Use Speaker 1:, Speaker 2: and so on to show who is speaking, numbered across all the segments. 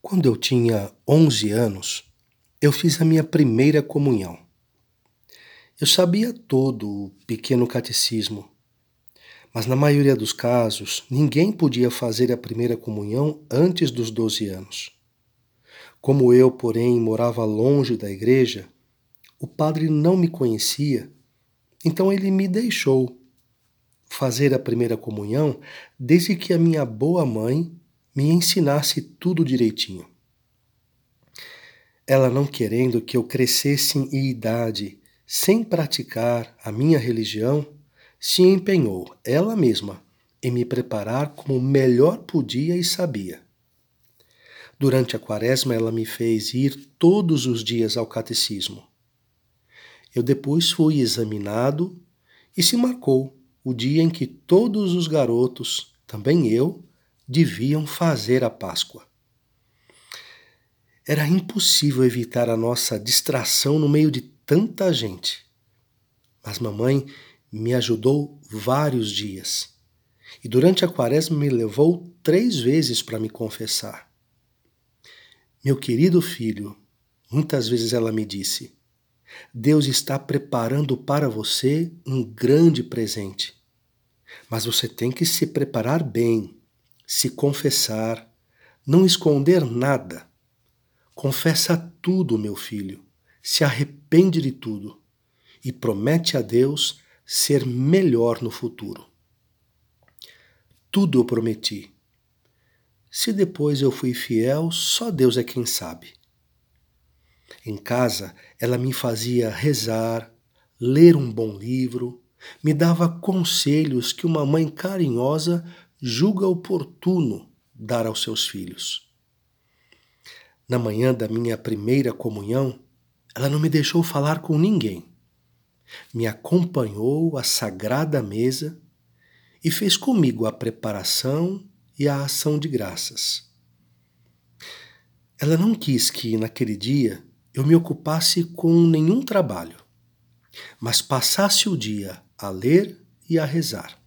Speaker 1: Quando eu tinha 11 anos, eu fiz a minha primeira comunhão. Eu sabia todo o pequeno catecismo, mas na maioria dos casos, ninguém podia fazer a primeira comunhão antes dos 12 anos. Como eu, porém, morava longe da igreja, o padre não me conhecia, então ele me deixou fazer a primeira comunhão desde que a minha boa mãe me ensinasse tudo direitinho. Ela não querendo que eu crescesse em idade sem praticar a minha religião, se empenhou ela mesma em me preparar como melhor podia e sabia. Durante a quaresma, ela me fez ir todos os dias ao catecismo. Eu depois fui examinado e se marcou o dia em que todos os garotos, também eu, deviam fazer a Páscoa. Era impossível evitar a nossa distração no meio de tanta gente. Mas mamãe me ajudou vários dias. E durante a quaresma me levou três vezes para me confessar. Meu querido filho, muitas vezes ela me disse, Deus está preparando para você um grande presente. Mas você tem que se preparar bem se confessar, não esconder nada. Confessa tudo, meu filho, se arrepende de tudo e promete a Deus ser melhor no futuro. Tudo eu prometi. Se depois eu fui fiel, só Deus é quem sabe. Em casa, ela me fazia rezar, ler um bom livro, me dava conselhos que uma mãe carinhosa julga oportuno dar aos seus filhos. Na manhã da minha primeira comunhão, ela não me deixou falar com ninguém. Me acompanhou à sagrada mesa e fez comigo a preparação e a ação de graças. Ela não quis que, naquele dia, eu me ocupasse com nenhum trabalho, mas passasse o dia a ler e a rezar.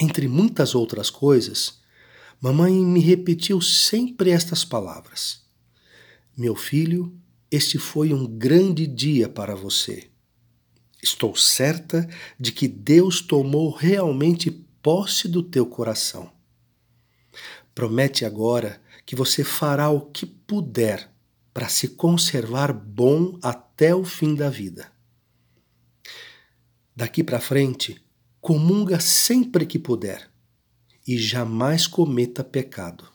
Speaker 1: Entre muitas outras coisas, mamãe me repetiu sempre estas palavras: Meu filho, este foi um grande dia para você. Estou certa de que Deus tomou realmente posse do teu coração. Promete agora que você fará o que puder para se conservar bom até o fim da vida. Daqui para frente, comunga sempre que puder e jamais cometa pecado.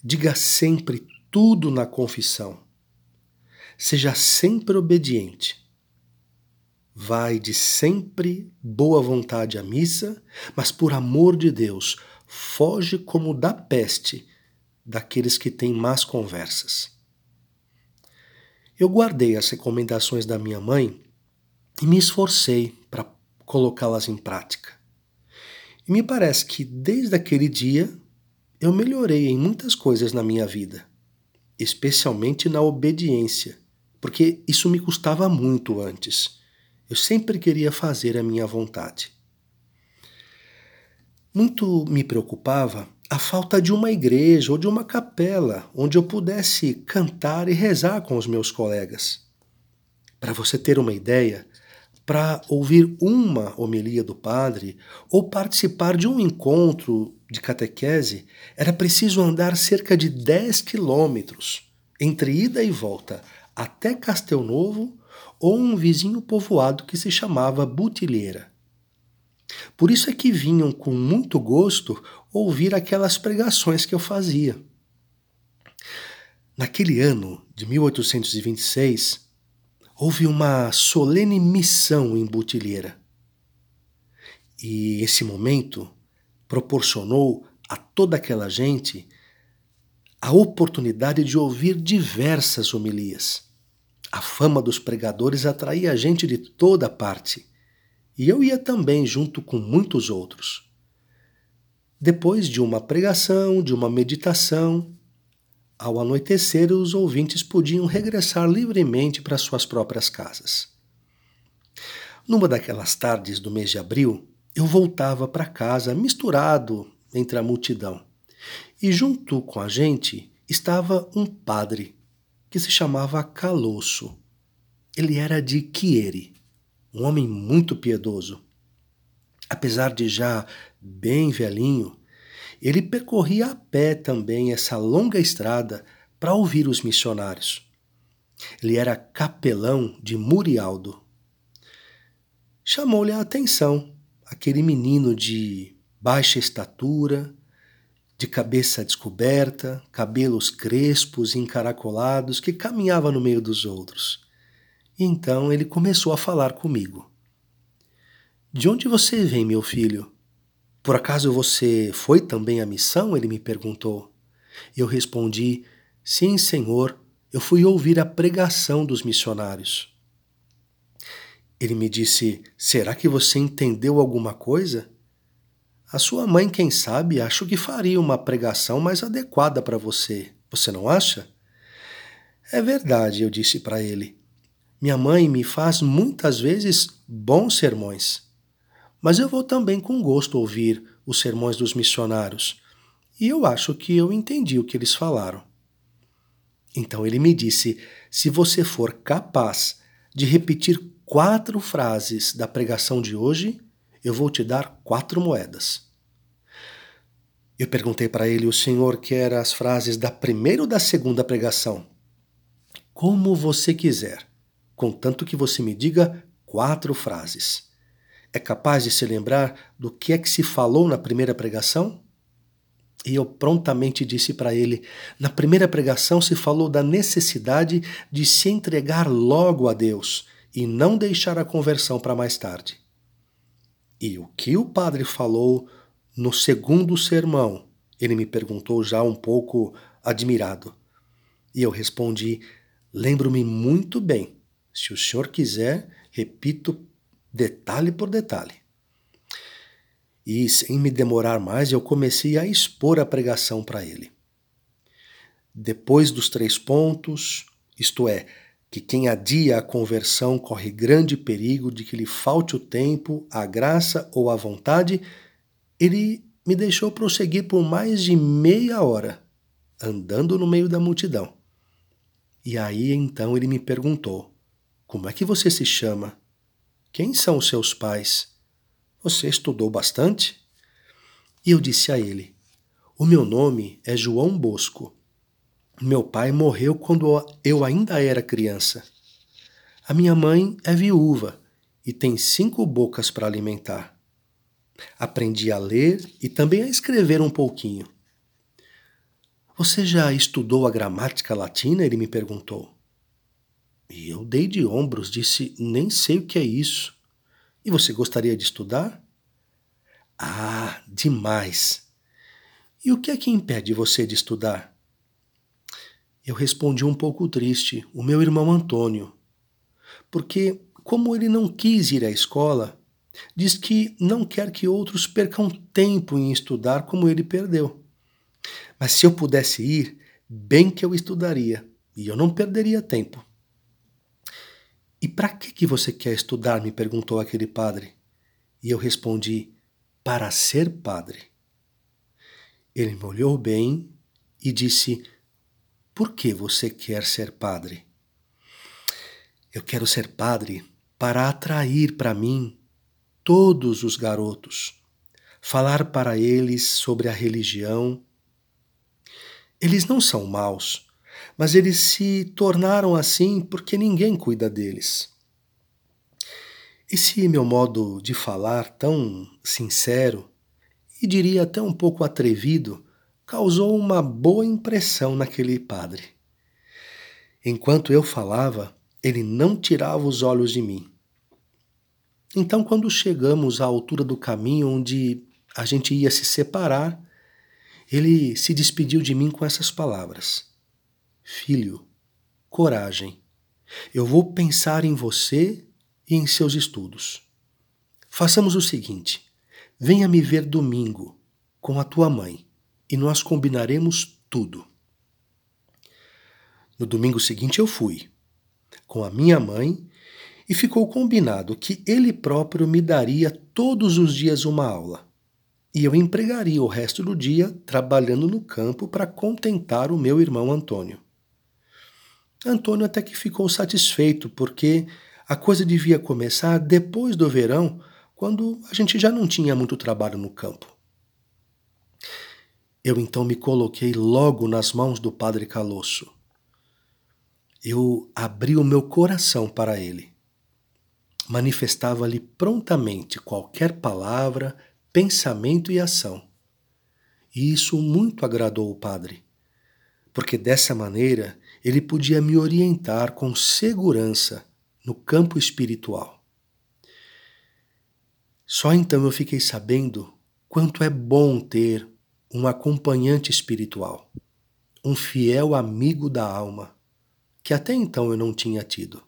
Speaker 1: Diga sempre tudo na confissão. Seja sempre obediente. Vai de sempre boa vontade à missa, mas por amor de Deus, foge como da peste daqueles que têm más conversas. Eu guardei as recomendações da minha mãe e me esforcei colocá-las em prática. E me parece que desde aquele dia eu melhorei em muitas coisas na minha vida, especialmente na obediência, porque isso me custava muito antes. Eu sempre queria fazer a minha vontade. Muito me preocupava a falta de uma igreja ou de uma capela onde eu pudesse cantar e rezar com os meus colegas. Para você ter uma ideia, para ouvir uma homilia do padre ou participar de um encontro de catequese, era preciso andar cerca de 10 quilômetros entre ida e volta até Castelnovo ou um vizinho povoado que se chamava Butilheira. Por isso é que vinham com muito gosto ouvir aquelas pregações que eu fazia. Naquele ano de 1826, houve uma solene missão em Butilheira. E esse momento proporcionou a toda aquela gente a oportunidade de ouvir diversas homilias. A fama dos pregadores atraía gente de toda parte, e eu ia também junto com muitos outros. Depois de uma pregação, de uma meditação, ao anoitecer, os ouvintes podiam regressar livremente para suas próprias casas. Numa daquelas tardes do mês de abril, eu voltava para casa misturado entre a multidão E junto com a gente estava um padre que se chamava Calosso. Ele era de Chieri, um homem muito piedoso. Apesar de já bem velhinho, ele percorria a pé também essa longa estrada para ouvir os missionários. Ele era capelão de Murialdo. Chamou-lhe a atenção aquele menino de baixa estatura, de cabeça descoberta, cabelos crespos e encaracolados, que caminhava no meio dos outros. E então ele começou a falar comigo. De onde você vem, meu filho? Por acaso você foi também à missão? Ele me perguntou. Eu respondi: Sim, senhor, eu fui ouvir a pregação dos missionários. Ele me disse: Será que você entendeu alguma coisa? A sua mãe, quem sabe, acho que faria uma pregação mais adequada para você. Você não acha? É verdade, eu disse para ele. Minha mãe me faz muitas vezes bons sermões. Mas eu vou também com gosto ouvir os sermões dos missionários. E eu acho que eu entendi o que eles falaram. Então ele me disse: se você for capaz de repetir quatro frases da pregação de hoje, eu vou te dar quatro moedas. Eu perguntei para ele: o senhor quer as frases da primeira ou da segunda pregação? Como você quiser, contanto que você me diga quatro frases. É capaz de se lembrar do que é que se falou na primeira pregação? E eu prontamente disse para ele: na primeira pregação se falou da necessidade de se entregar logo a Deus e não deixar a conversão para mais tarde. E o que o padre falou no segundo sermão? Ele me perguntou já um pouco admirado. E eu respondi: lembro-me muito bem. Se o senhor quiser, repito detalhe por detalhe. E sem me demorar mais, eu comecei a expor a pregação para ele. Depois dos três pontos, isto é, que quem adia a conversão corre grande perigo de que lhe falte o tempo, a graça ou a vontade, ele me deixou prosseguir por mais de meia hora, andando no meio da multidão. E aí então ele me perguntou: Como é que você se chama? Quem são os seus pais? Você estudou bastante? E eu disse a ele: O meu nome é João Bosco. Meu pai morreu quando eu ainda era criança. A minha mãe é viúva e tem cinco bocas para alimentar. Aprendi a ler e também a escrever um pouquinho. Você já estudou a gramática latina? Ele me perguntou. E eu dei de ombros, disse: Nem sei o que é isso. E você gostaria de estudar? Ah, demais! E o que é que impede você de estudar? Eu respondi um pouco triste, o meu irmão Antônio. Porque, como ele não quis ir à escola, diz que não quer que outros percam tempo em estudar como ele perdeu. Mas se eu pudesse ir, bem que eu estudaria, e eu não perderia tempo. E para que, que você quer estudar? me perguntou aquele padre. E eu respondi: Para ser padre. Ele me olhou bem e disse: Por que você quer ser padre? Eu quero ser padre para atrair para mim todos os garotos, falar para eles sobre a religião. Eles não são maus, mas eles se tornaram assim porque ninguém cuida deles. Esse meu modo de falar tão sincero e diria até um pouco atrevido causou uma boa impressão naquele padre. Enquanto eu falava, ele não tirava os olhos de mim. Então, quando chegamos à altura do caminho onde a gente ia se separar, ele se despediu de mim com essas palavras: Filho, coragem. Eu vou pensar em você e em seus estudos. Façamos o seguinte: venha me ver domingo com a tua mãe e nós combinaremos tudo. No domingo seguinte eu fui com a minha mãe e ficou combinado que ele próprio me daria todos os dias uma aula. e eu empregaria o resto do dia trabalhando no campo para contentar o meu irmão Antônio. Antônio até que ficou satisfeito, porque a coisa devia começar depois do verão, quando a gente já não tinha muito trabalho no campo. Eu então me coloquei logo nas mãos do Padre Calosso. Eu abri o meu coração para ele. Manifestava-lhe prontamente qualquer palavra, pensamento e ação. E isso muito agradou o padre, porque dessa maneira ele podia me orientar com segurança no campo espiritual. Só então eu fiquei sabendo quanto é bom ter um acompanhante espiritual, um fiel amigo da alma, que até então eu não tinha tido.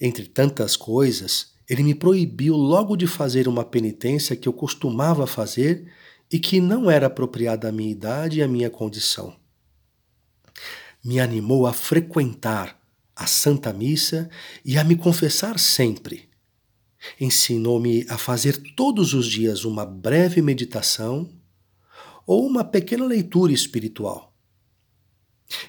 Speaker 1: Entre tantas coisas, ele me proibiu logo de fazer uma penitência que eu costumava fazer e que não era apropriada à minha idade e à minha condição. Me animou a frequentar a Santa Missa e a me confessar sempre. Ensinou-me a fazer todos os dias uma breve meditação ou uma pequena leitura espiritual.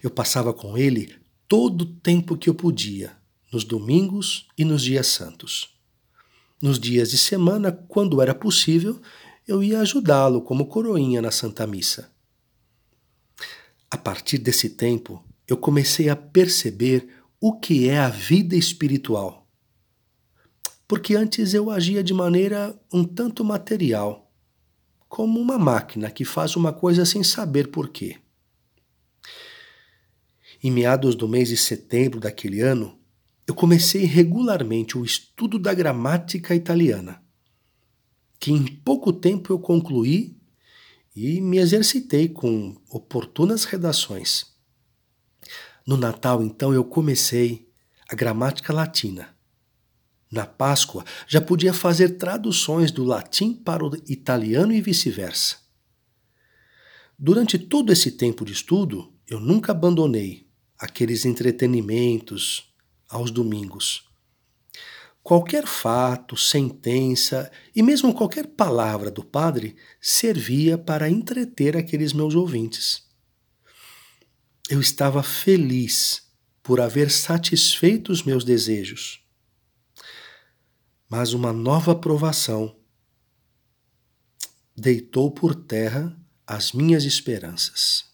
Speaker 1: Eu passava com ele todo o tempo que eu podia, nos domingos e nos dias santos. Nos dias de semana, quando era possível, eu ia ajudá-lo como coroinha na Santa Missa. A partir desse tempo, eu comecei a perceber o que é a vida espiritual. Porque antes eu agia de maneira um tanto material, como uma máquina que faz uma coisa sem saber por quê. Em meados do mês de setembro daquele ano, eu comecei regularmente o estudo da gramática italiana, que em pouco tempo eu concluí e me exercitei com oportunas redações. No Natal, então, eu comecei a gramática latina. Na Páscoa, já podia fazer traduções do latim para o italiano e vice-versa. Durante todo esse tempo de estudo, eu nunca abandonei aqueles entretenimentos, aos domingos. Qualquer fato, sentença e mesmo qualquer palavra do padre servia para entreter aqueles meus ouvintes. Eu estava feliz por haver satisfeito os meus desejos. Mas uma nova provação deitou por terra as minhas esperanças.